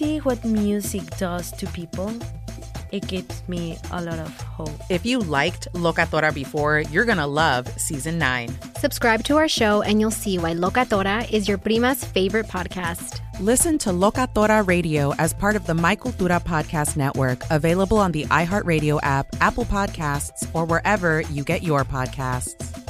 what music does to people, it gives me a lot of hope. If you liked Locatora before, you're going to love season 9. Subscribe to our show and you'll see why Locatora is your prima's favorite podcast. Listen to Locatora Radio as part of the My Cultura Podcast Network, available on the iHeartRadio app, Apple Podcasts, or wherever you get your podcasts.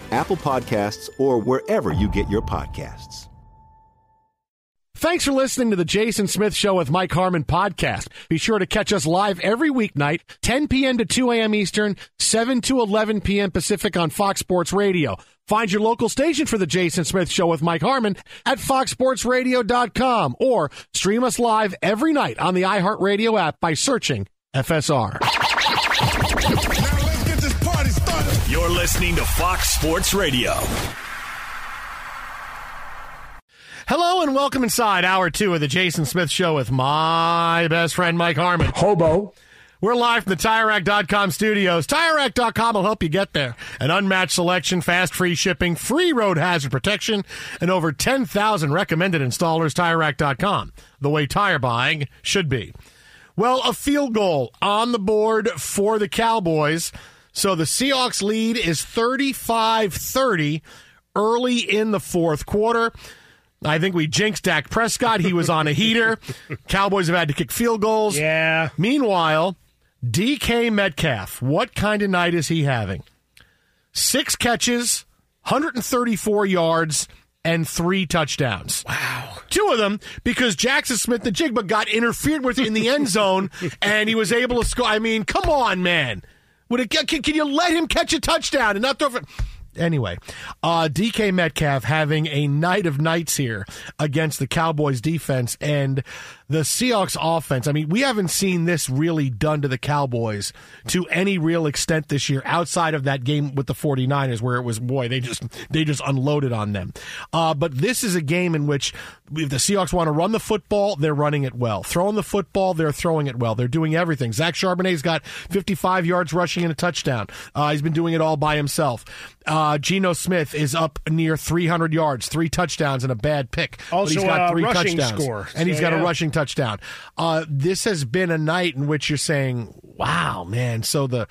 Apple Podcasts, or wherever you get your podcasts. Thanks for listening to the Jason Smith Show with Mike Harmon podcast. Be sure to catch us live every weeknight, 10 p.m. to 2 a.m. Eastern, 7 to 11 p.m. Pacific on Fox Sports Radio. Find your local station for the Jason Smith Show with Mike Harmon at foxsportsradio.com or stream us live every night on the iHeartRadio app by searching FSR. Listening to Fox Sports Radio. Hello and welcome inside hour two of the Jason Smith Show with my best friend Mike Harmon. Hobo. We're live from the TireRack.com studios. TireRack.com will help you get there. An unmatched selection, fast free shipping, free road hazard protection, and over 10,000 recommended installers. TireRack.com, the way tire buying should be. Well, a field goal on the board for the Cowboys. So the Seahawks lead is 35 30 early in the fourth quarter. I think we jinxed Dak Prescott. He was on a heater. Cowboys have had to kick field goals. Yeah. Meanwhile, DK Metcalf, what kind of night is he having? Six catches, 134 yards, and three touchdowns. Wow. Two of them because Jackson Smith-Njigba got interfered with in the end zone and he was able to score. I mean, come on, man. Would it, can, can you let him catch a touchdown and not throw for anyway, uh, DK Metcalf having a night of nights here against the Cowboys defense and the Seahawks offense. I mean, we haven't seen this really done to the Cowboys to any real extent this year outside of that game with the 49ers where it was, boy, they just, they just unloaded on them. Uh, but this is a game in which if the Seahawks want to run the football, they're running it well. Throwing the football, they're throwing it well. They're doing everything. Zach Charbonnet's got 55 yards rushing and a touchdown. Uh, he's been doing it all by himself. Uh, Geno Smith is up near 300 yards, three touchdowns and a bad pick. Also, but he's got three rushing touchdowns, score. and he's So, got yeah. a rushing touchdown. Uh, this has been a night in which you're saying, "Wow, man!" So the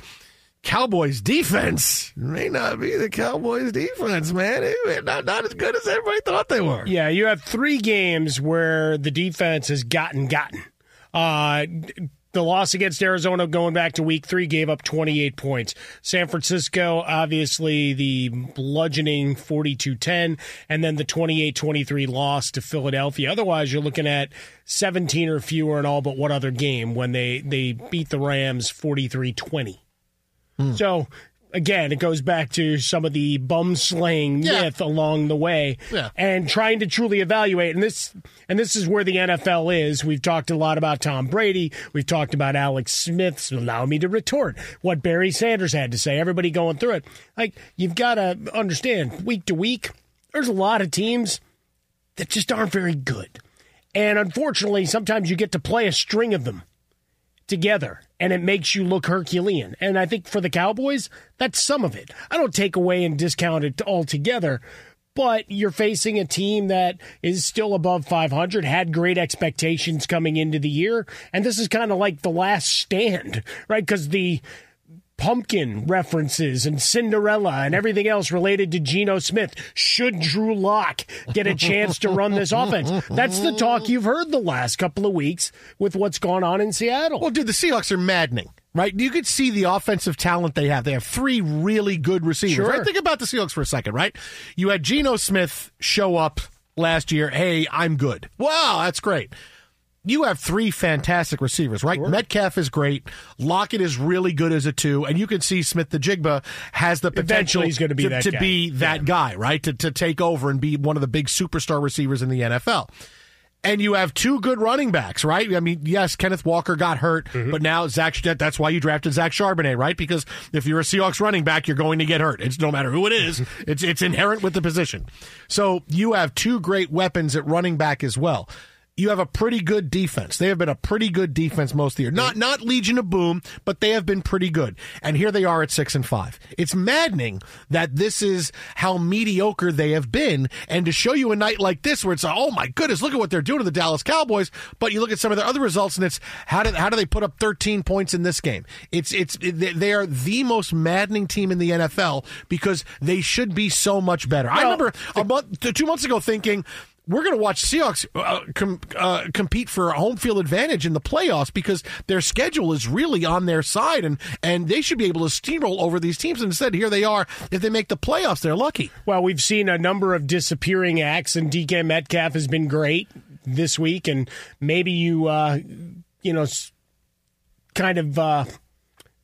Cowboys defense may not be the Cowboys defense, man. Not not as good as everybody thought they were. Yeah, you have three games where the defense has gotten gotten. Uh, the loss against Arizona going back to week three gave up 28 points. San Francisco, obviously, the bludgeoning 42 10, and then the 28 23 loss to Philadelphia. Otherwise, you're looking at 17 or fewer in all but one other game when they, they beat the Rams 43 20. Hmm. So, again, it goes back to some of the bum slaying Yeah. myth along the way Yeah. and trying to truly evaluate. And this and this is where the NFL is. We've talked a lot about Tom Brady. We've talked about Alex Smith. So allow me to retort what Barry Sanders had to say. Everybody going through it. Like you've got to understand week to week. There's a lot of teams that just aren't very good. And unfortunately, sometimes you get to play a string of them together. And it makes you look Herculean. And I think for the Cowboys, that's some of it. I don't take away and discount it altogether, but you're facing a team that is still above 500, had great expectations coming into the year, and this is kind of like the last stand, right? Because the pumpkin references and Cinderella and everything else related to Geno Smith. Should Drew Lock get a chance to run this offense? That's the talk you've heard the last couple of weeks with what's gone on in Seattle. Well, dude, the Seahawks are maddening. Right, you could see the offensive talent they have. They have three really good receivers. Sure. Right? Think about the Seahawks for a second. Right, you had Geno Smith show up last year. Hey, I'm good. Wow, that's great you have three fantastic receivers, right? Sure. Metcalf is great. Lockett is really good as a two, and you can see Smith-Njigba has the potential he's going to be to, that, to guy. be that yeah. guy, right? To to take over and be one of the big superstar receivers in the NFL. And you have two good running backs, right? I mean, yes, Kenneth Walker got hurt, mm-hmm. but now Zach. That's why you drafted Zach Charbonnet, right? Because if you're a Seahawks running back, you're going to get hurt. It's no matter who it is. it's it's inherent with the position. So you have two great weapons at running back as well you have a pretty good defense. They have been a pretty good defense most of the year. Not not Legion of Boom, but they have been pretty good. And here they are at six and five. It's maddening that this is how mediocre they have been. And to show you a night like this where it's oh my goodness, look at what they're doing to the Dallas Cowboys. But you look at some of their other results and it's how did how do they put up 13 points in this game? It's it's they are the most maddening team in the NFL because they should be so much better. Well, I remember a month, two months ago thinking we're going to watch Seahawks uh, com- uh, compete for a home field advantage in the playoffs because their schedule is really on their side, and and they should be able to steamroll over these teams. And instead, here they are. If they make the playoffs, they're lucky. Well, we've seen a number of disappearing acts, and DK Metcalf has been great this week, and maybe you, uh, you know, kind of uh,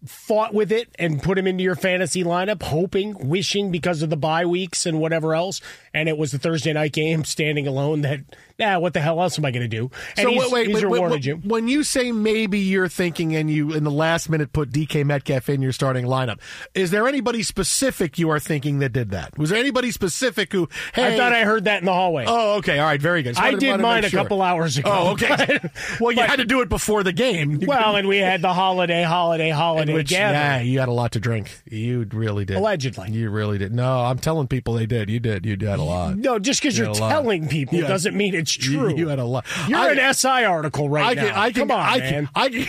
fought with it and put him into your fantasy lineup, hoping, wishing because of the bye weeks and whatever else. And it was the Thursday night game, standing alone. That nah, what the hell else am I going to do? And so he's, wait, he's wait, rewarded wait, you. When you say maybe you're thinking, and you in the last minute put DK Metcalf in your starting lineup, is there anybody specific you are thinking that did that? Was there anybody specific who? Hey, I thought I heard that in the hallway. Oh, okay, all right, very good. So I did mine a couple hours oh, ago. Oh, okay. well, you but, had to do it before the game. Well, and we had the holiday, holiday, holiday. Which, yeah, you had a lot to drink. You really did. Allegedly, you really did. No, I'm telling people they did. You did. You did a lot. No, just because you are telling people yeah. doesn't mean it's true. You, you had a lot. You're I, an SI article right I now. Can, I can, Come on, I man. Can, I can,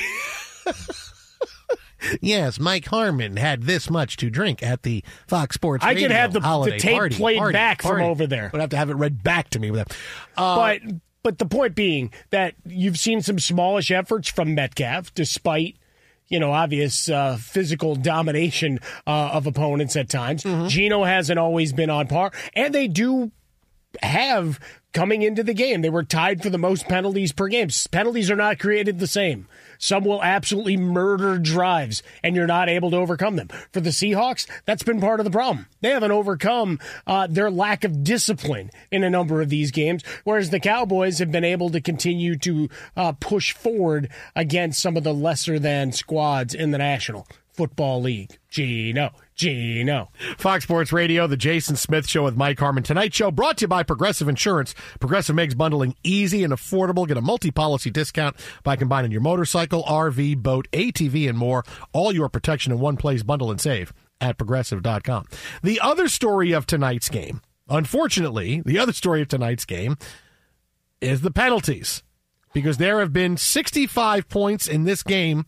yes, Mike Harmon had this much to drink at the Fox Sports. I can have the, the tape party, played party, back party. from over there. Would have to have it read back to me with that. Uh, but but the point being that you've seen some smallish efforts from Metcalf, despite you know, obvious uh, physical domination uh, of opponents at times. Mm-hmm. Geno hasn't always been on par, and they do have coming into the game. They were tied for the most penalties per game. Penalties are not created the same. Some will absolutely murder drives, and you're not able to overcome them. For the Seahawks, that's been part of the problem. They haven't overcome uh, their lack of discipline in a number of these games, whereas the Cowboys have been able to continue to uh, push forward against some of the lesser than squads in the National Football League. Geno, Geno. Fox Sports Radio, the Jason Smith Show with Mike Harmon. Tonight's show brought to you by Progressive Insurance. Progressive makes bundling easy and affordable. Get a multi-policy discount by combining your motorcycle, RV, boat, ATV, and more. All your protection in one place. Bundle and save at progressive.com. The other story of tonight's game, unfortunately, the other story of tonight's game is the penalties. Because there have been 65 points in this game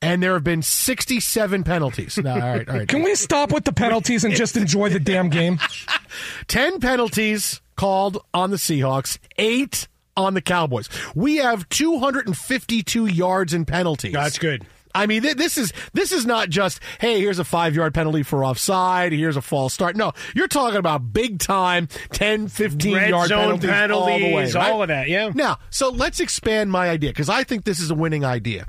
and there have been 67 penalties. No, all right, all right. Can we stop with the penalties and just enjoy the damn game? 10 penalties called on the Seahawks, 8 on the Cowboys. We have 252 yards in penalties. That's good. I mean, this is this is not just hey, here's a five yard penalty for offside, here's a false start. No, you're talking about big time 10, 15 Red yard penalties, penalties, all the way, right? all of that. Yeah. Now, so let's expand my idea because I think this is a winning idea.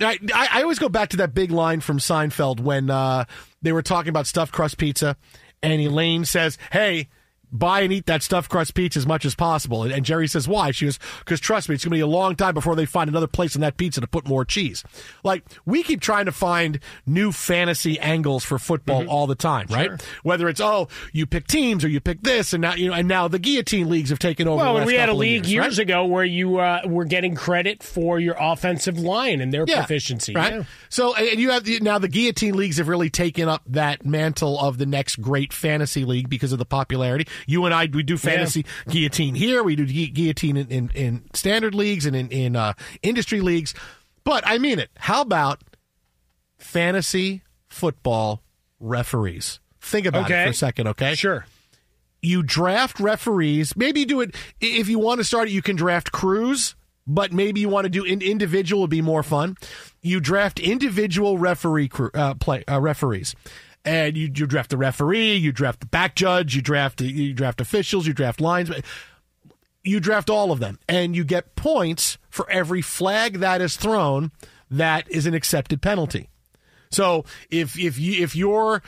I, I, always go back to that big line from Seinfeld when uh, they were talking about stuffed crust pizza, and Elaine says, "Hey." Buy and eat that stuffed crust pizza as much as possible. And, and Jerry says, why? She goes, because trust me, it's going to be a long time before they find another place in that pizza to put more cheese. Like, we keep trying to find new fantasy angles for football all the time, right? Whether it's, oh, you pick teams or you pick this, and now, you know, and now the guillotine leagues have taken over. the Well, we had a league years, years right? ago where you uh, were getting credit for your offensive line and their proficiency. Right. Yeah. So, and you have the, now the guillotine leagues have really taken up that mantle of the next great fantasy league because of the popularity. You and I, we do fantasy guillotine here. We do gu- guillotine in, in, in standard leagues and in, in uh, industry leagues. But I mean it. How about fantasy football referees? Think about it for a second, okay? Sure. you draft referees. Maybe do it if you want to start it. You can draft crews, but maybe you want to do in, individual would be more fun. You draft individual referee crew, uh, play uh, referees. And you, you draft the referee, you draft the back judge, you draft you draft officials, you draft lines, you draft all of them, and you get points for every flag that is thrown that is an accepted penalty. So if if you if you're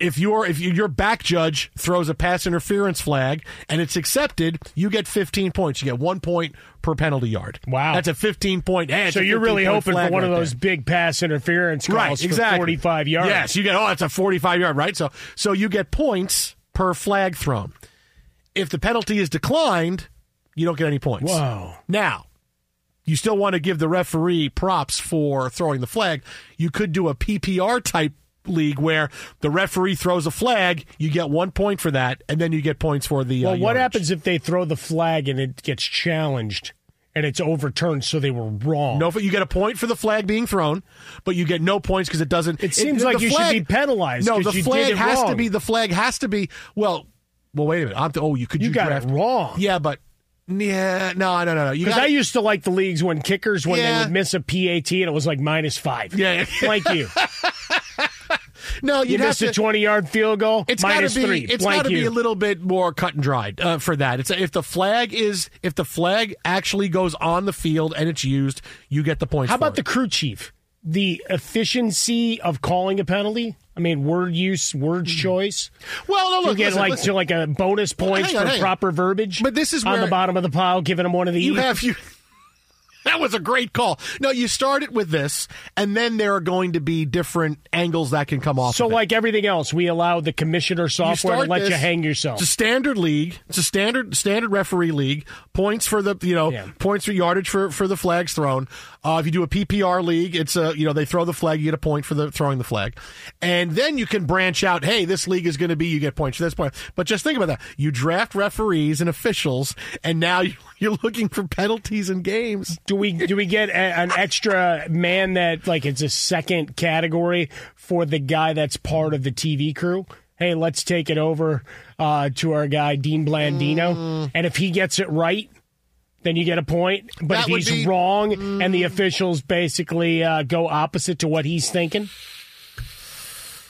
if your if your back judge throws a pass interference flag and it's accepted, you get 15 points. You get one point per penalty yard. Wow. that's a 15 point. Hey, it's So you're really hoping for one of those there. big pass interference calls right? for Exactly, 45 yards. Yes, you get. Oh, that's a 45 yard, right? So so you get points per flag thrown. If the penalty is declined, you don't get any points. Whoa. Now, you still want to give the referee props for throwing the flag. You could do a PPR type league where the referee throws a flag, you get one point for that, and then you get points for the. Well, uh, what happens if they throw the flag and it gets challenged and it's overturned so they were wrong? No, you get a point for the flag being thrown, but you get no points because it doesn't. It seems like the you should be penalized No, the you did flag it has to be. The flag has to be. Well, well, wait a minute. I'm oh, you could You got draft it wrong. Yeah, but yeah, no, no, no, no. You Because I used to like the leagues when kickers when Yeah. they would miss a PAT and it was like minus five. Yeah. Blank you. no. You missed a to, 20 yard field goal. It's got to be. three. It's got to be a little bit more cut and dried uh, for that. It's if the flag is if the flag actually goes on the field and it's used, you get the points. How about the crew chief? The efficiency of calling a penalty. I mean, word use, word choice. Well, no, look, You Hmm. get listen, like listen. to like a bonus points hang on, for proper verbiage. But this is on where- the bottom of the pile, giving them one of these. you have you. That was a great call. No, you start it with this, and then there are going to be different angles that can come off. so, of it. like everything else, we allow the commissioner software to let you hang yourself. It's a standard league. It's a standard standard referee league. Points for the you know Yeah. points for yardage for for the flags thrown. Uh, if you do a PPR league, it's a you know they throw the flag, you get a point for the throwing the flag, and then you can branch out. Hey, this league is going to be you get points for this point. But just think about that. You draft referees and officials, and now you- you're looking for penalties in games. do we do we get a, an extra man that like it's a second category for the guy that's part of the TV crew? Hey, let's take it over uh, to our guy Dean Blandino, Mm. and if he gets it right, then you get a point. But That if he's be- Mm. wrong and the officials basically uh, go opposite to what he's thinking,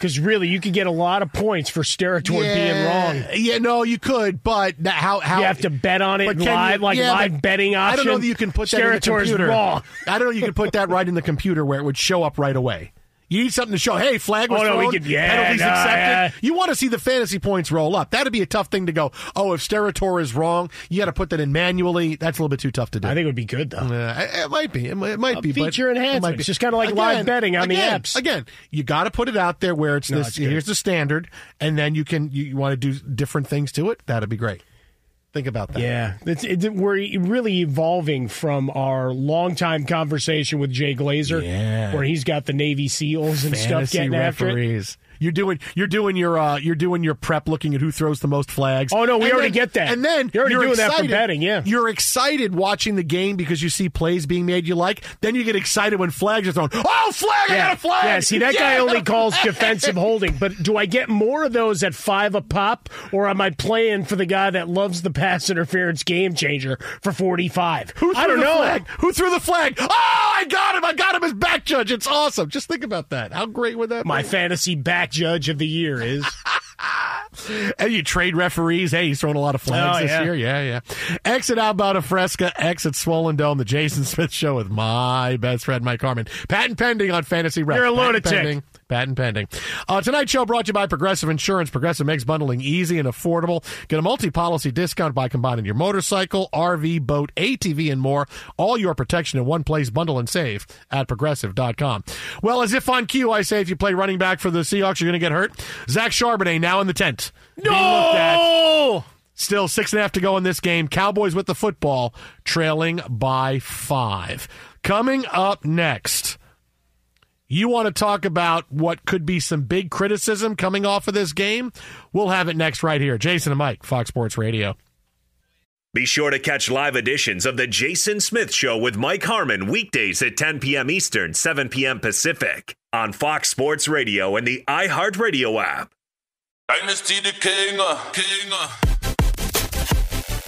because really you could get a lot of points for Steratore being wrong. Yeah, no, you could, but how how You have to bet on it live, you- like yeah, live betting I don't know that you can put that in the computer. wrong. I don't know you can put that right in the computer where it would show up right away. You need something to show. Hey, flag was Oh, no, thrown. could- yeah, penalties no, accepted. yeah. You want to see the fantasy points roll up. That'd be a tough thing to go. Oh, if Steratore is wrong, you got to put that in manually. That's a little bit too tough to do. I think it would be good though. Uh, it, it might be. It might, it be. but feature it enhancement. might be. It's just kinda like live betting on the again, apps. Again, you got to put it out there where it's No, this. here's the standard, and then you can. You, you want to do different things to it. That'd be great. Think about that. Yeah, it's, it, we're really evolving from our longtime conversation with Jay Glazer, Yeah. where he's got the Navy SEAls and stuff Fantasy getting after it. You're doing you're doing your uh, you're doing your prep, looking at who throws the most flags. Oh, no, we And already then- get that. And then You're already doing that for excited- betting, yeah. You're excited watching the game because you see plays being made you like. Then you get excited when flags are thrown. Oh, flag! I got a flag. Yeah, see, that Yeah, guy only calls defensive holding. But do I get more of those at five a pop, or am I playing for the guy that loves the pass interference game changer for 45? Who threw I don't the know. Flag? Who threw the flag? Oh, I got him! I got him as back judge. It's awesome. Just think about that. How great would that My be? fantasy back judge of the year is. And you trade referees. Hey, he's thrown a lot of flags Oh, this yeah. year. Yeah, yeah. Exit outbound of Fresca, exit Swollen Dome, the Jason Smith Show with my best friend Mike Harmon. Patent pending on fantasy rep. You're a Patent lunatic. Pending, patent pending. Uh, tonight's show brought to you by Progressive Insurance. Progressive makes bundling easy and affordable. Get a multi-policy discount by combining your motorcycle, RV, boat, ATV, and more. All your protection in one place. Bundle and save at progressive.com. Well, as if on cue, I say if you play running back for the Seahawks, you're going to get hurt. Zach Charbonnet now in the tent. No! Still six and a half to go in this game. Cowboys with the football, trailing by five. Coming up next, you want to talk about what could be some big criticism coming off of this game? We'll have it next right here. Jason and Mike, Fox Sports Radio. Be sure to catch live editions of The Jason Smith Show with Mike Harmon weekdays at 10 p.m. Eastern, 7 p.m. Pacific on Fox Sports Radio and the iHeartRadio app. Dynasty the King, uh, King.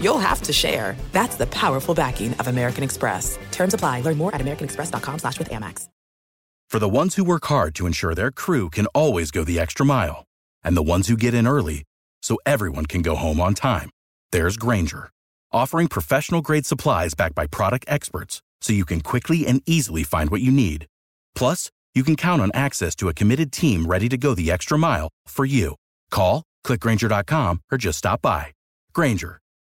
you'll have to share. That's the powerful backing of American Express. Terms apply. Learn more at americanexpress.com slash with Amex. For the ones who work hard to ensure their crew can always go the extra mile, and the ones who get in early so everyone can go home on time, there's Grainger, offering professional grade supplies backed by product experts so you can quickly and easily find what you need. Plus, you can count on access to a committed team ready to go the extra mile for you. Call, clickgranger.com, or just stop by. Grainger,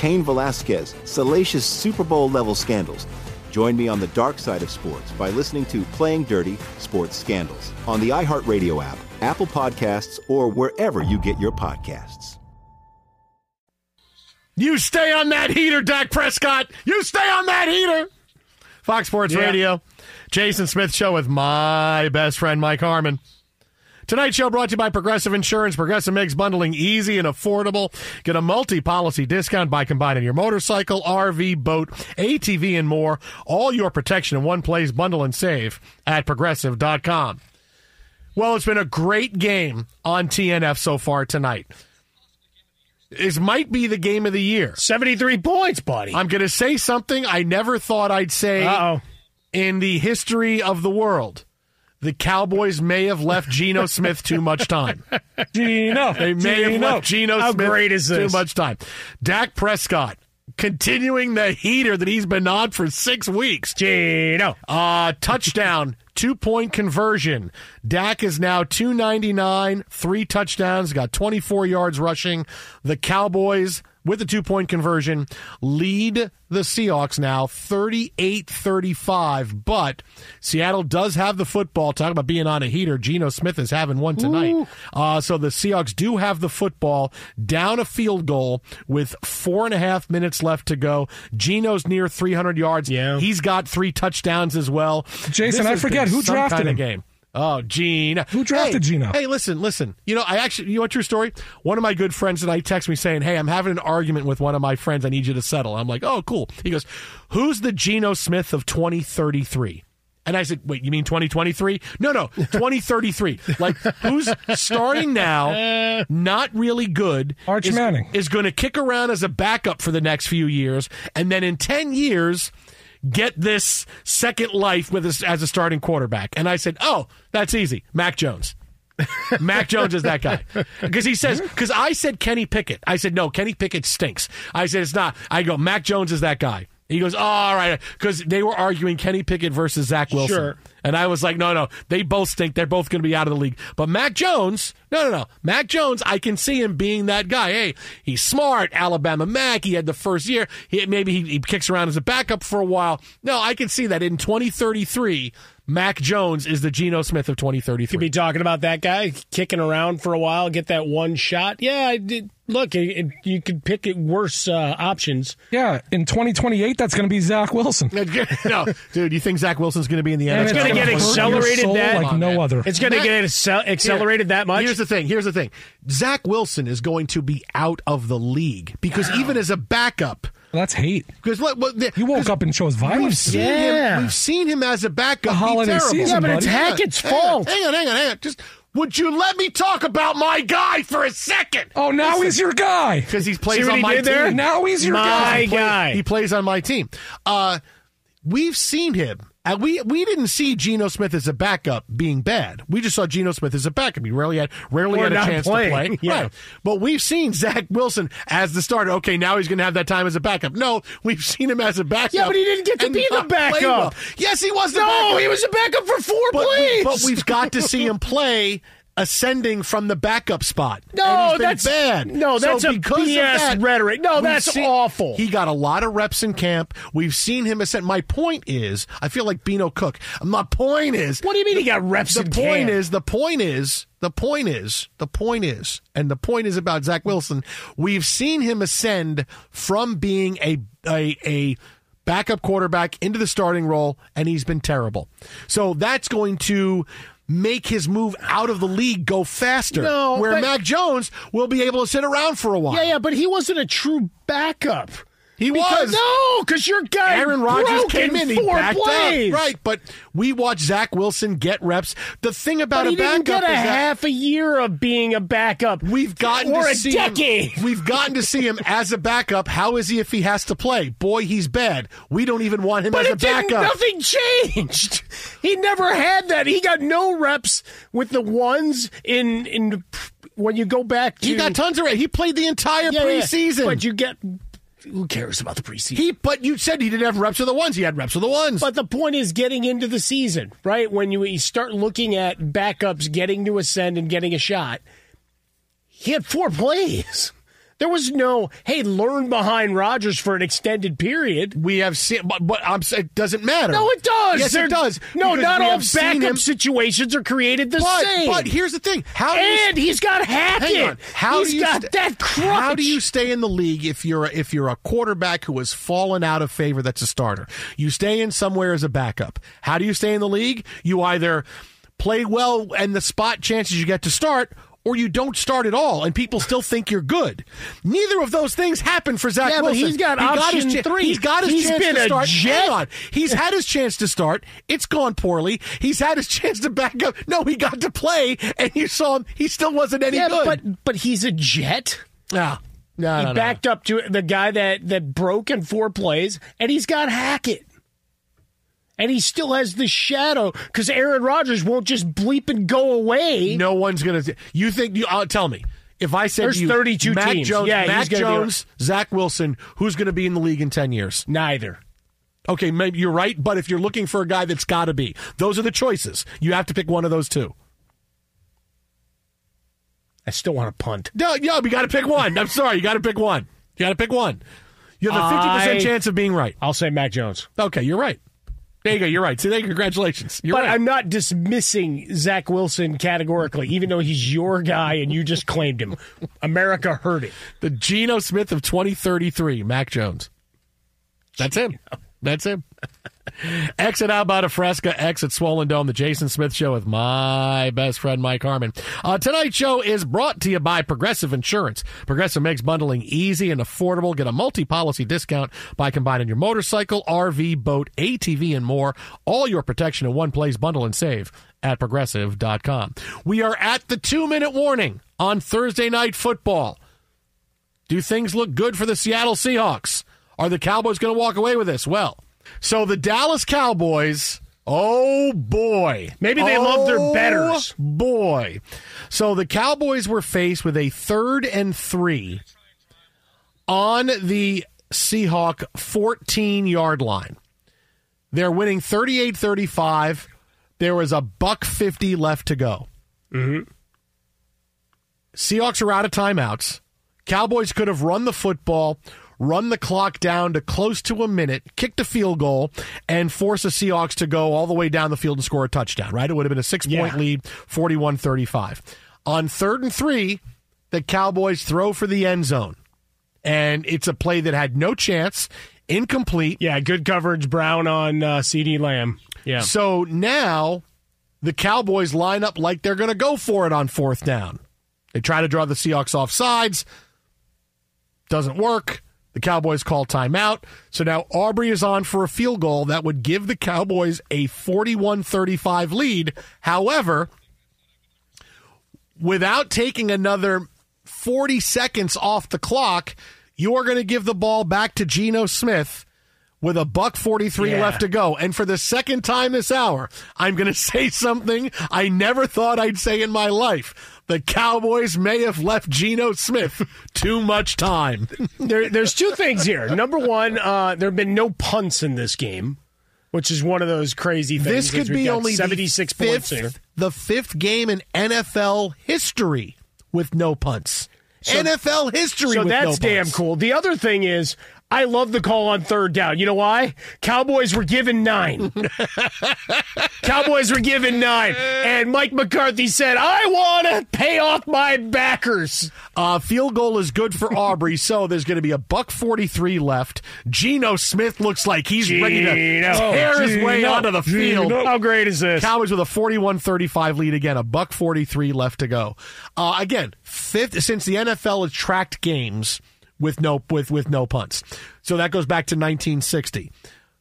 Cain Velasquez, salacious Super Bowl level scandals. Join me on the dark side of sports by listening to Playing Dirty Sports Scandals on the iHeartRadio app, Apple Podcasts, or wherever you get your podcasts. You stay on that heater, Dak Prescott. You stay on that heater. Fox Sports Yeah. Radio, Jason Smith Show with my best friend Mike Harmon. Tonight's show brought to you by Progressive Insurance. Progressive makes bundling easy and affordable. Get a multi-policy discount by combining your motorcycle, RV, boat, ATV, and more. All your protection in one place. Bundle and save at progressive.com. Well, it's been a great game on TNF so far tonight. This might be the game of the year. 73 points, buddy. I'm going to say something I never thought I'd say Uh-oh. in the history of the world. The Cowboys may have left Geno Smith too much time. Geno, They may have left Geno How Smith great is too much time. Dak Prescott continuing the heater that he's been on for six weeks. Geno. Uh, touchdown, two point conversion. Dak is now 299, three touchdowns, got 24 yards rushing. The Cowboys, with the two point conversion, lead the Seahawks now 38 35. But Seattle does have the football. Talk about being on a heater, Geno Smith is having one tonight. Uh, so the Seahawks do have the football down a field goal with four and a half minutes left to go. Geno's near 300 yards. Yeah. He's got three touchdowns as well. Jason, I forget, who drafted kind of him? game. Oh, Gene. Who drafted hey, Geno? Hey, listen, listen. You know, I actually, you know what true story? One of my good friends tonight texted me saying, Hey, I'm having an argument with one of my friends. I need you to settle. I'm like, Oh, cool. He goes, Who's the Geno Smith of 2033? And I said, Wait, you mean 2023? No, no, 2033. like, who's starting now, not really good, Arch is, Manning. is going to kick around as a backup for the next few years. And then in 10 years, get this second life with us as a starting quarterback. And I said, "Oh, that's easy. Mac Jones." Mac Jones is that guy because he says because I said Kenny Pickett. I said no, Kenny Pickett stinks. I said it's not. I go Mac Jones is that guy. He goes, oh, all right, because they were arguing Kenny Pickett versus Zach Wilson, Sure. and I was like, no, no, they both stink. They're both going to be out of the league. But Mac Jones, no, no, no, Mac Jones, I can see him being that guy. Hey, he's smart, Alabama Mac. He had the first year. He, maybe he, he kicks around as a backup for a while. No, I can see that in 2033. Mac Jones is the Geno Smith of 2033. Could be talking about that guy kicking around for a while, get that one shot. Yeah, I did. look, it, it- you could pick it worse uh, options. Yeah, in 2028, that's going to be Zach Wilson. no, dude, you think Zach Wilson's going to be in the And NFL? It's going to get accelerated that like no other. It's going to get accel- accelerated Here- that much. Here's the thing. Here's the thing. Zach Wilson is going to be out of the league because even as a backup, That's hate. because what, what the, You woke up and chose violence. We've seen Yeah. him. We've seen him as a backup. The holiday terrible. season, Yeah, but it's buddy. Hang on, Hackett's hang on, fault. Hang on, hang on, hang on. Just would you let me talk about my guy for a second? Oh, now he's your guy. because he plays See what on he my did there? team. Now he's your My guy. He guy. He plays on my team. Uh, we've seen him. And we we didn't see Geno Smith as a backup being bad. We just saw Geno Smith as a backup. He rarely had rarely Or had a chance playing. to play. Yeah. Right. But we've seen Zach Wilson as the starter. Okay, now he's going to have that time as a backup. No, we've seen him as a backup. Yeah, but he didn't get to be the backup. well. Yes, he was the no, he was a backup for four but, plays. but we've got to see him play ascending from the backup spot. No, And he's been that's- bad. no, So that's a because of BS that, rhetoric. No, that's awful. He got a lot of reps in camp. We've seen him ascend. My point is, I feel like Bino Cook. My point is, What do you mean he got reps the in point camp? is, the point is, the point is, the point is, and the point is about Zach Wilson. We've seen him ascend from being a a a backup quarterback into the starting role, and he's been terrible. So that's going to make his move out of the league go faster. No, where but- Mac Jones will be able to sit around for a while. yeah, yeah, but he wasn't a true backup. He Because- was. No, because your guy Aaron Rodgers came in, he backed plays. up. Right, but we watched Zach Wilson get reps. The thing about But a backup didn't get a is half a year of being a backup. We've gotten or to a see decade. Him, we've gotten to see him as a backup. How is he if he has to play? Boy, he's bad. We don't even want him But as a it didn't, backup. nothing changed. He never had that. He got no reps with the ones in in when you go back to he got tons of reps. He played the entire Yeah, yeah. preseason. But you get who cares about the preseason? he, but you said he didn't have reps with the ones. He had reps with the ones. But the point is getting into the season, right? When you, you start looking at backups getting to ascend and getting a shot, he had four plays. There was no, hey, learn behind Rodgers for an extended period. we have seen, but, but I'm, it doesn't matter. No, it does. Yes, They're- it does. No, not all backup situations are created the But, same. but here's the thing: how do you and he's got Hackett. Hang on. How He's do you got st- that crutch. How do you stay in the league if you're a, if you're a quarterback who has fallen out of favor that's a starter? You stay in somewhere as a backup. How do you stay in the league? You either play well and the spot chances you get to start. Or you don't start at all, and people still think you're good. Neither of those things happen for Zach Yeah, but he's got He option his three. He's got his He's chance been to a start. jet. Hang on. He's had his chance to start. It's gone poorly. He's had his chance to back up. No, he got to play, and you saw him. He still wasn't any yeah, good. but but he's a jet. Yeah. No, he no, no. backed up to the guy that that broke in four plays, and he's got Hackett. And he still has the shadow because Aaron Rodgers won't just bleep and go away. No one's gonna. You think? You uh, tell me. If I said There's you, 32 Mac teams. Jones, Yeah, Mac gonna be Jones, Zach Wilson, who's going to be in the league in ten years? Neither. Okay, maybe you're right, but if you're looking for a guy that's got to be, those are the choices. You have to pick one of those two. I still want to punt. No, no, you got to pick one. I'm sorry, you got to pick one. You got to pick one. You have a fifty I- percent chance of being right. I'll say Mac Jones. Okay, you're right. There you go. You're right. See, there, congratulations. You're but right. I'm not dismissing Zach Wilson categorically, even though he's your guy and you just claimed him. America heard it. the Geno Smith of 2033, Mac Jones. That's him. That's him. Exit out by Fresca, exit Swollen Dome, the Jason Smith Show with my best friend Mike Harmon. Uh, tonight's show is brought to you by Progressive Insurance. Progressive makes bundling easy and affordable. Get a multi-policy discount by combining your motorcycle, RV, boat, ATV, and more. All your protection in one place. Bundle and save at progressive.com. We are at the two-minute warning on Thursday night football. Do things look good for the Seattle Seahawks? Are the Cowboys going to walk away with this? Well, so the Dallas Cowboys, oh boy. Maybe they oh love their betters. Boy. So the Cowboys were faced with a third and three on the Seahawk 14 yard line. They're winning 38 35. There was a buck 50 left to go. Mm-hmm. Seahawks are out of timeouts. Cowboys could have run the football, run the clock down to close to a minute, kick the field goal, and force the Seahawks to go all the way down the field and score a touchdown, right? It would have been a six point Yeah. lead, 41 35. On third and three, the Cowboys throw for the end zone. And it's a play that had no chance, incomplete. Yeah, good coverage, Brown on uh, CeeDee Lamb. Yeah. So now the Cowboys line up like they're going to go for it on fourth down. They try to draw the Seahawks off sides. Doesn't work. The Cowboys call timeout. So now Aubrey is on for a field goal that would give the Cowboys a 41 35 lead. However, without taking another 40 seconds off the clock, you are going to give the ball back to Geno Smith with a buck 43 Yeah. left to go. And for the second time this hour, I'm going to say something I never thought I'd say in my life. The Cowboys may have left Geno Smith too much time. there, there's two things here. Number one, uh, there have been no punts in this game, which is one of those crazy things. This could be only 76 the points fifth, here. the fifth game in NFL history with no punts. NFL history So that's no damn cool. The other thing is, I love the call on third down. You know why? Cowboys were given nine. Cowboys were given nine. And Mike McCarthy said, I want to pay off my backers. Uh, field goal is good for Aubrey, so there's going to be a buck 43 left. Geno Smith looks like he's ready to tear his way onto the field. Geno. How great is this? Cowboys with a 41-35 lead again, a buck 43 left to go. Uh, again, fifth since the NFL has tracked games with no with with no punts. So that goes back to 1960.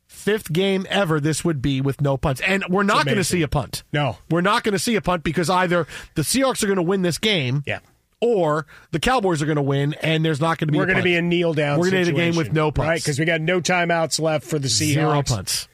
Fifth game ever this would be with no punts. And we're not going to see a punt. No. We're not going to see a punt because either the Seahawks are going to win this game Yeah. or the Cowboys are going to win, and there's not going to be. We're going to be a kneel down. We're going to situation, a game with no punts, right? Because we got no timeouts left for the Seahawks. zero punts.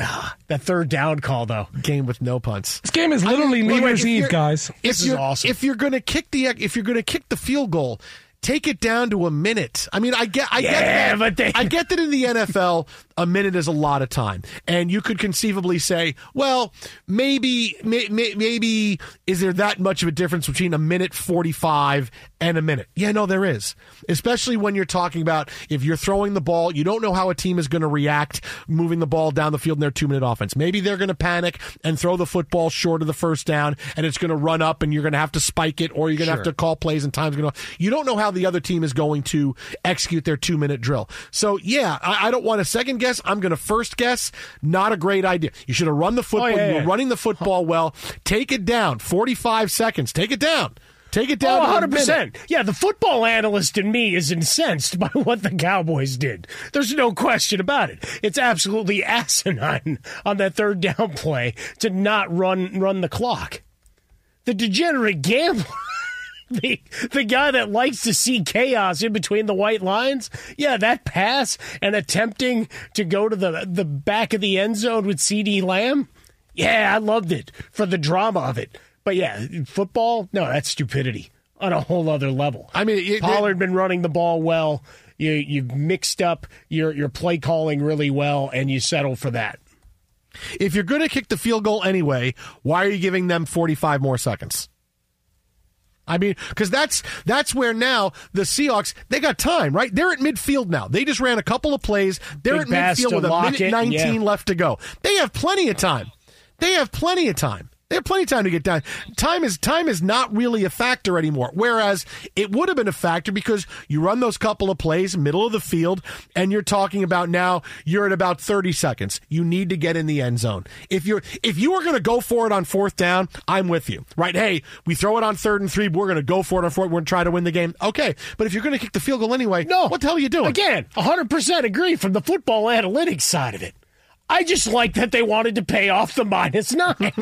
Ah, that third down call, though. Game with no punts. This game is literally Look, New Year's Eve, guys. If This is awesome. If you're going to kick the if you're going to kick the field goal, take it down to a minute. I mean, I get I get that, but they- I get that in the NFL, a minute is a lot of time, and you could conceivably say, well, maybe may, may, maybe is there that much of a difference between a minute forty five and a minute? Yeah, no, there is. Especially when you're talking about if you're throwing the ball, you don't know how a team is going to react moving the ball down the field in their two minute offense. Maybe they're going to panic and throw the football short of the first down, and it's going to run up, and you're going to have to spike it, or you're going to have to call plays, and time's going to. You don't know how the other team is going to execute their two minute drill. So yeah, I, I don't want to second guess. I'm going to first guess. Not a great idea. You should have run the football. Oh, yeah, you were yeah. running the football well. Take it down. 45 seconds. Take it down. Take it down. Oh, 100%. minute. Yeah, the football analyst in me is incensed by what the Cowboys did. There's no question about it. It's absolutely asinine on that third down play to not run run the clock. The degenerate gambler. The, the guy that likes to see chaos in between the white lines, yeah, that pass and attempting to go to the the back of the end zone with CeeDee Lamb, yeah, I loved it for the drama of it. But yeah, football, no, that's stupidity on a whole other level. I mean, it- Pollard been running the ball well. You you've mixed up your your play calling really well, and you settle for that. If you're going to kick the field goal anyway, why are you giving them 45 more seconds? I mean, because that's that's where now the Seahawks they got time, right? They're at midfield now. They just ran a couple of plays. They're Big at midfield with a minute Lockett, nineteen yeah. left to go. They have plenty of time. They have plenty of time. They have plenty of time to get done. Time is time is not really a factor anymore. Whereas it would have been a factor because you run those couple of plays, middle of the field, and you're talking about now you're at about 30 seconds. You need to get in the end zone. If you're if you are going to go for it on fourth down, I'm with you. Right? Hey, we throw it on third and three. We're going to go for it on fourth. We're going to try to win the game. Okay, but if you're going to kick the field goal anyway, No. what the hell are you doing? Again, 100% agree from the football analytics side of it. I just like that they wanted to pay off the minus nine.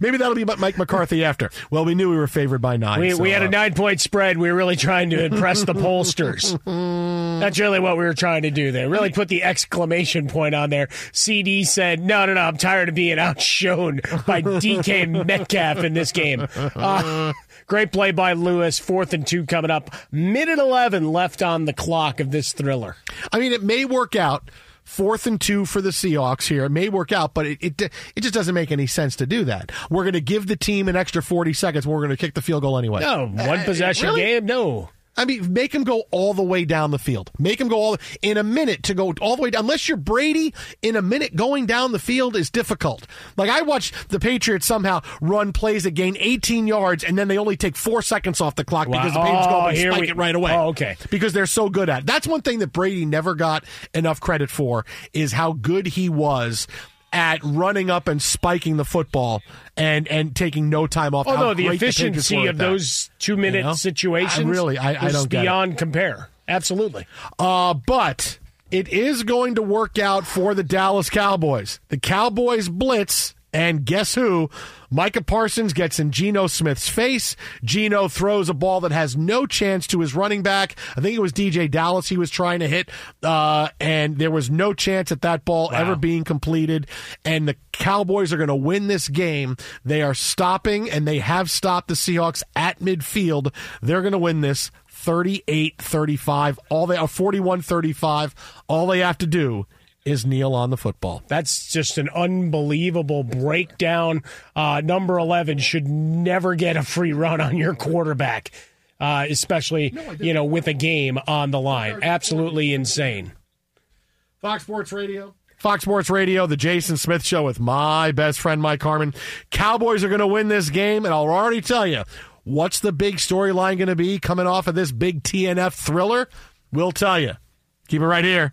Maybe that'll be about Mike McCarthy after. Well, we knew we were favored by nine. we, so, we had uh, a nine point spread. We were really trying to impress the pollsters. That's really what we were trying to do there. Really put the exclamation point on there. CeeDee said, no, no, no, I'm tired of being outshone by DK Metcalf in this game. Uh, great play by Lewis. Fourth and two coming up. Minute 11 left on the clock of this thriller. I mean, it may work out. Fourth and two for the Seahawks here. It may work out, but it, it it just doesn't make any sense to do that. We're going to give the team an extra forty seconds. We're going to kick the field goal anyway. No, one Uh, possession really? game. No. I mean, make him go all the way down the field. Make him go all in a minute to go all the way down. Unless you're Brady, in a minute going down the field is difficult. Like I watched the Patriots somehow run plays that gain 18 yards, and then they only take four seconds off the clock Wow. because the Patriots go Oh, up and spike we- it right away. Oh, okay. Because they're so good at. it. That's one thing that Brady never got enough credit for is how good he was. At running up and spiking the football and and taking no time off. Oh no, the efficiency at of those two minute You know? situations. I really, I, I is don't it. beyond compare. Absolutely. Uh, but it is going to work out for the Dallas Cowboys. The Cowboys blitz, and guess who? Micah Parsons gets in Geno Smith's face. Geno throws a ball that has no chance to his running back. I think it was DeeJay Dallas he was trying to hit, uh, and there was no chance at that ball ever being completed. And the Cowboys are going to win this game. They are stopping, and they have stopped the Seahawks at midfield. They're going to win this 38-35 all they are 41-35 all they have to do is kneel on the football That's just an unbelievable breakdown. Uh, number 11 should never get a free run on your quarterback, uh, especially, you know, with a game on the line. Absolutely insane. Fox Sports Radio Fox Sports Radio, the Jason Smith Show with my best friend Mike Harmon. Cowboys are going to win this game, and I'll already tell you what's the big storyline going to be coming off of this big TNF thriller. We'll tell you. Keep it right here,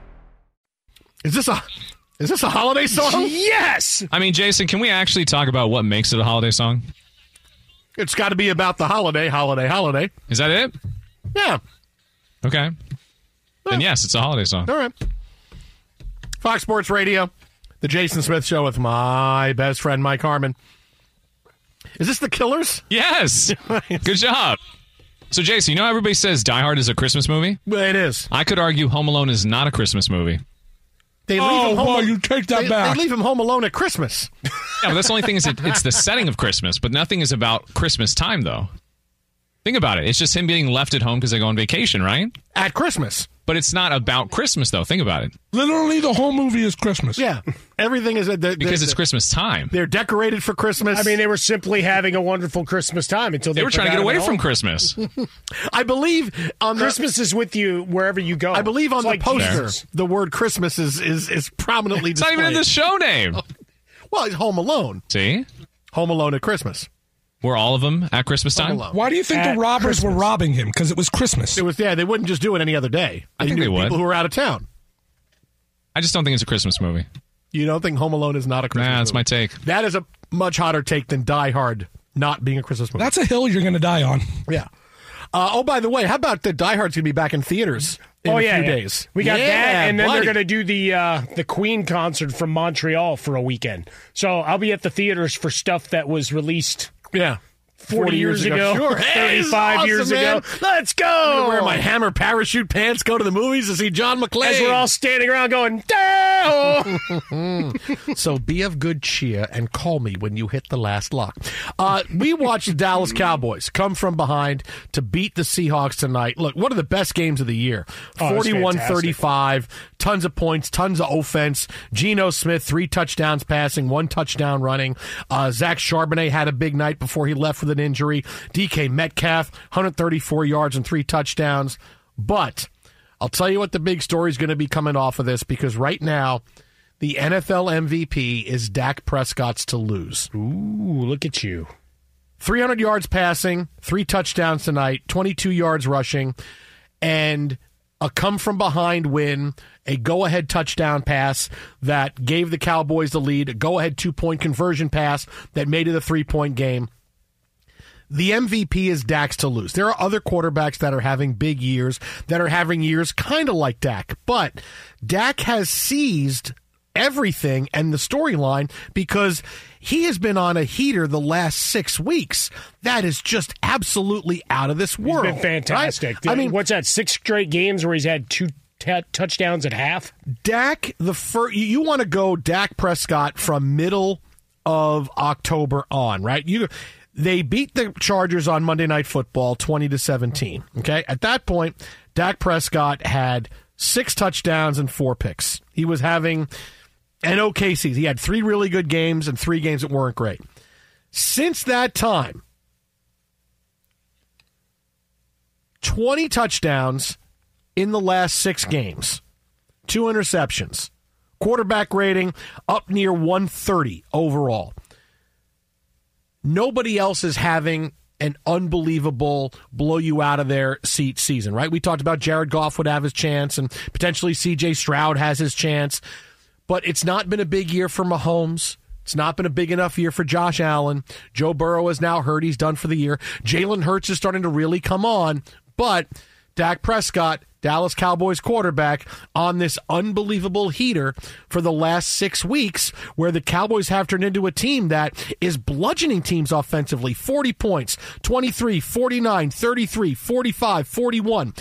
Is this a is this a holiday song? Yes. I mean, Jason, can we actually talk about what makes it a holiday song? It's got to be about the holiday, holiday, holiday. Is that it? Yeah. Okay. Then yes, it's a holiday song. All right. Fox Sports Radio, the Jason Smith Show with my best friend Mike Harmon. Is this the Killers? Yes. Good job. So, Jason, you know everybody says Die Hard is a Christmas movie? Well, it is. I could argue Home Alone is not a Christmas movie. They leave Oh, him home. boy, you take that they, back. They leave him home alone at Christmas. Yeah, but that's the only thing is it, it's the setting of Christmas, but nothing is about Christmas time though. Think about it. It's just him being left at home because they go on vacation, right? At Christmas. But it's not about Christmas though. Think about it. Literally, the whole movie is Christmas. Yeah, everything is they're, Because they're- it's Christmas time. They're decorated for Christmas. I mean, they were simply having a wonderful Christmas time until they, They were trying to get away from. Christmas. I believe on the, Christmas is with you wherever you go. I believe on It's the like poster, Jesus. the word Christmas is is, is prominently It's not even in the show name. Well, it's Home Alone. See? Home Alone at Christmas. Were all of them at Christmas time? Why do you think At the robbers were robbing him? Because it was Christmas. It was yeah. They wouldn't just do it any other day. I think knew they would. People who were out of town. I just don't think it's a Christmas movie. You don't think Home Alone is not a Christmas? Nah, that's movie? my take. That is a much hotter take than Die Hard not being a Christmas movie. That's a hill you're going to die on. yeah. Uh, oh, by the way, how about the Die Hard's going to be back in theaters in oh a yeah, few yeah. days? We got Yeah, that, and then buddy. they're going to do the uh, the Queen concert from Montreal for a weekend. So I'll be at the theaters for stuff that was released. Yeah. 40, years, ago, Sure. Hey, this is 35 awesome, years man. ago. Let's go! I'm wear my hammer parachute pants, go to the movies to see John McClane. As we're all standing around going, down. so be of good cheer and call me when you hit the last lock. Uh, we watched the Dallas Cowboys come from behind to beat the Seahawks tonight. Look, one of the best games of the year. Oh, 41-35, tons of points, tons of offense. Geno Smith, three touchdowns passing, one touchdown running. Uh, Zach Charbonnet had a big night before he left with an injury. DK Metcalf, 134 yards and three touchdowns. But I'll tell you what the big story is going to be coming off of this because right now, the NFL MVP is Dak Prescott's to lose. Ooh, look at you. 300 yards passing, three touchdowns tonight, 22 yards rushing, and a come from behind win, a go ahead touchdown pass that gave the Cowboys the lead, a go ahead two point conversion pass that made it a three point game. The MVP is Dak's to lose. There are other quarterbacks that are having big years, that are having years kind of like Dak, but Dak has seized everything and the storyline because he has been on a heater the last six weeks. That is just absolutely out of this world. He's been fantastic. right? I mean, what's that? Six straight games where he's had two t- touchdowns at half. Dak, the first, you want to go Dak Prescott from middle of October on, right? You they beat the Chargers on Monday Night Football 20 to 17. Okay? At that point, Dak Prescott had six touchdowns and four picks. He was having an okay season. He had three really good games and three games that weren't great. Since that time, 20 touchdowns in the last six games, two interceptions, quarterback rating up near 130 overall. Nobody else is having an unbelievable blow you out of their seat season, right? We talked about Jared Goff would have his chance and potentially CJ Stroud has his chance, but it's not been a big year for Mahomes. It's not been a big enough year for Josh Allen. Joe Burrow is now hurt. He's done for the year. Jalen Hurts is starting to really come on, but Dak Prescott, Dallas Cowboys quarterback, on this unbelievable heater for the last six weeks, where the Cowboys have turned into a team that is bludgeoning teams offensively 40 points, 23, 49, 33, 45, 41.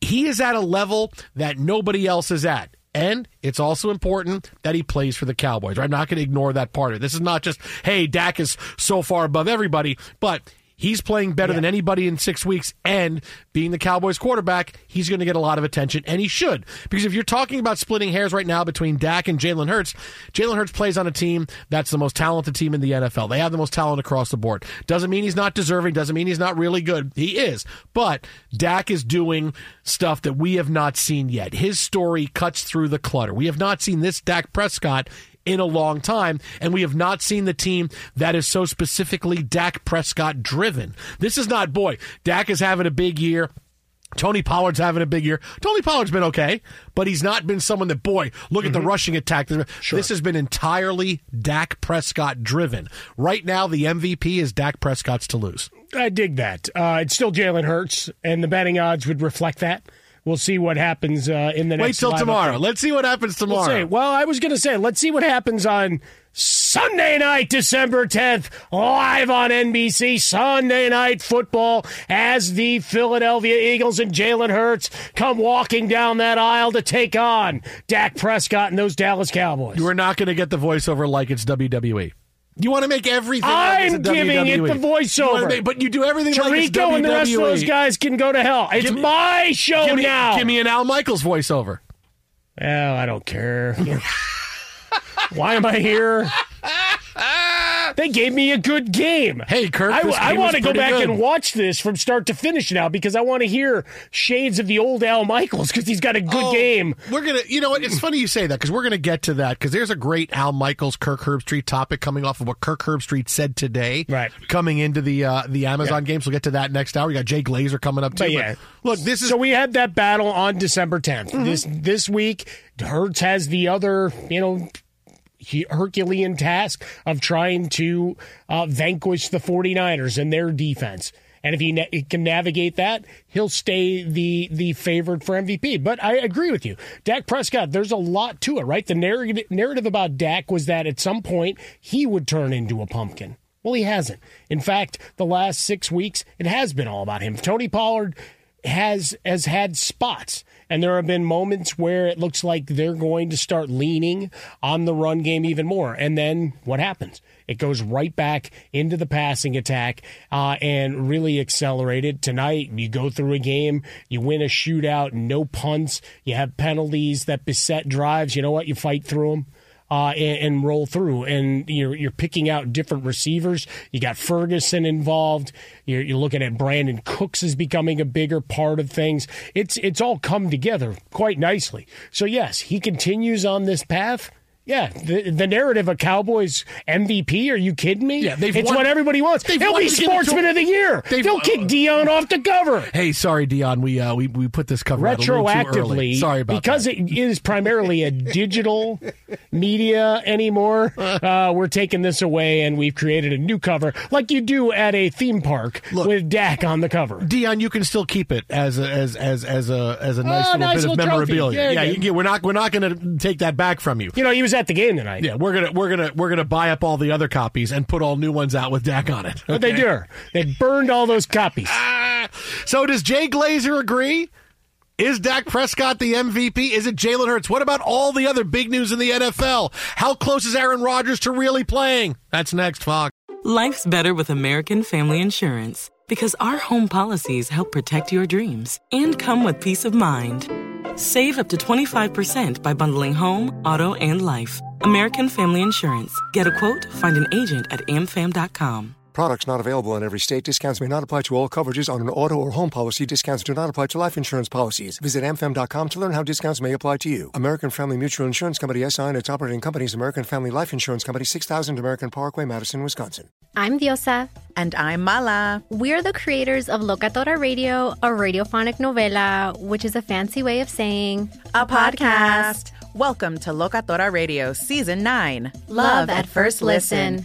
He is at a level that nobody else is at. And it's also important that he plays for the Cowboys. I'm not going to ignore that part of it. This is not just, hey, Dak is so far above everybody, but he's playing better than anybody in six weeks. And being the Cowboys quarterback, he's going to get a lot of attention, and he should. Because if you're talking about splitting hairs right now between Dak and Jalen Hurts, Jalen Hurts plays on a team that's the most talented team in the NFL. They have the most talent across the board. Doesn't mean he's not deserving, doesn't mean he's not really good. He is. But Dak is doing stuff that we have not seen yet. His story cuts through the clutter. We have not seen this Dak Prescott in a long time, and we have not seen the team that is so specifically Dak Prescott driven. This is not, boy, Dak is having a big year. Tony Pollard's having a big year. Tony Pollard's been okay, but he's not been someone that, boy, look at the rushing attack. This has been entirely Dak Prescott driven. Right now, the MVP is Dak Prescott's to lose. I dig that. Uh, it's still Jalen Hurts, and the betting odds would reflect that. We'll see what happens uh, in the next. Wait till tomorrow. update. Let's see what happens We'll tomorrow. Well, I was going to say, let's see what happens on Sunday night, December 10th, live on NBC. Sunday night football as the Philadelphia Eagles and Jalen Hurts come walking down that aisle to take on Dak Prescott and those Dallas Cowboys. You are not going to get the voiceover like it's WWE. You want to make everything. like I'm giving WWE. it the You voiceover. make- but you do everything like it's Tarico and the rest of those guys can go to hell. It's me- my show give me, now. Give me an Al Michaels voiceover. Well, I don't care. Why am I here? They gave me a good game. Hey, Kirk, I, game want to go back good. and watch this from start to finish now because I want to hear shades of the old Al Michaels because he's got a good Oh, game. We're gonna, you know what? It's funny you say that because we're gonna get to that because there's a great Al Michaels, Kirk Herbstreit topic coming off of what Kirk Herbstreit said today. Right. Coming into the uh, the Amazon games, we'll get to that next hour. We got Jay Glazer coming up too. But yeah, look, this is so we had that battle on December 10th. Mm-hmm. This this week, Hertz has the other, you know, Herculean task of trying to uh, vanquish the 49ers and their defense. And if he, na- he can navigate that, he'll stay the the favorite for MVP. But I agree with you, Dak Prescott. There's a lot to it, right? The narrative narrative about Dak was that at some point he would turn into a pumpkin. Well, he hasn't. In fact, the last six weeks, it has been all about him. Tony Pollard has has had spots and there have been moments where it looks like they're going to start leaning on the run game even more. And then what happens? It goes right back into the passing attack uh, and really accelerated. Tonight you go through a game you win a shootout no punts you have penalties that beset drives. You know what? You fight through them uh, and, and roll through. And you're you're picking out different receivers. You got Ferguson involved. You're, you're looking at Brandin Cooks is becoming a bigger part of things. It's it's all come together quite nicely. So yes, he continues on this path. Yeah, the, the narrative of Cowboys MVP. Are you kidding me? Yeah, they've it's won- what everybody wants. He'll be to give it to Sportsman of the Year. They'll kick Deion off the cover Hey, sorry, Deion. We uh, we we put this cover out a too early. retroactively Sorry about because that. it is primarily a digital media anymore uh, we're taking this away and we've created a new cover like you do at a theme park with Dak on the cover Deion, you can still keep it as a, as as as a as a nice Oh, little nice bit of little trophy. memorabilia. Yeah, Yeah, yeah. we're not we're not going to take that back from you. you know he was at the game tonight Yeah, we're gonna we're gonna we're gonna buy up all the other copies and put all new ones out with Dak on it. but they do they burned all those copies ah. So does Jay Glazer agree? Is Dak Prescott the MVP? Is it Jalen Hurts? What about all the other big news in the NFL? How close is Aaron Rodgers to really playing? That's next, Fox. Life's better with American Family Insurance because our home policies help protect your dreams and come with peace of mind. Save up to 25% by bundling home, auto, and life. American Family Insurance. Get a quote, find an agent at amfam.com. Products not available in every state. Discounts may not apply to all coverages on an auto or home policy. Discounts do not apply to life insurance policies. Visit amfam.com to learn how discounts may apply to you. American Family Mutual Insurance Company SI and its operating companies American Family Life Insurance Company 6000 American Parkway, Madison, Wisconsin. I'm Diosa. And I'm Mala. We're the creators of Locatora Radio, a radiophonic novela, which is a fancy way of saying A podcast. Welcome to Locatora Radio Season 9 Love at First Listen.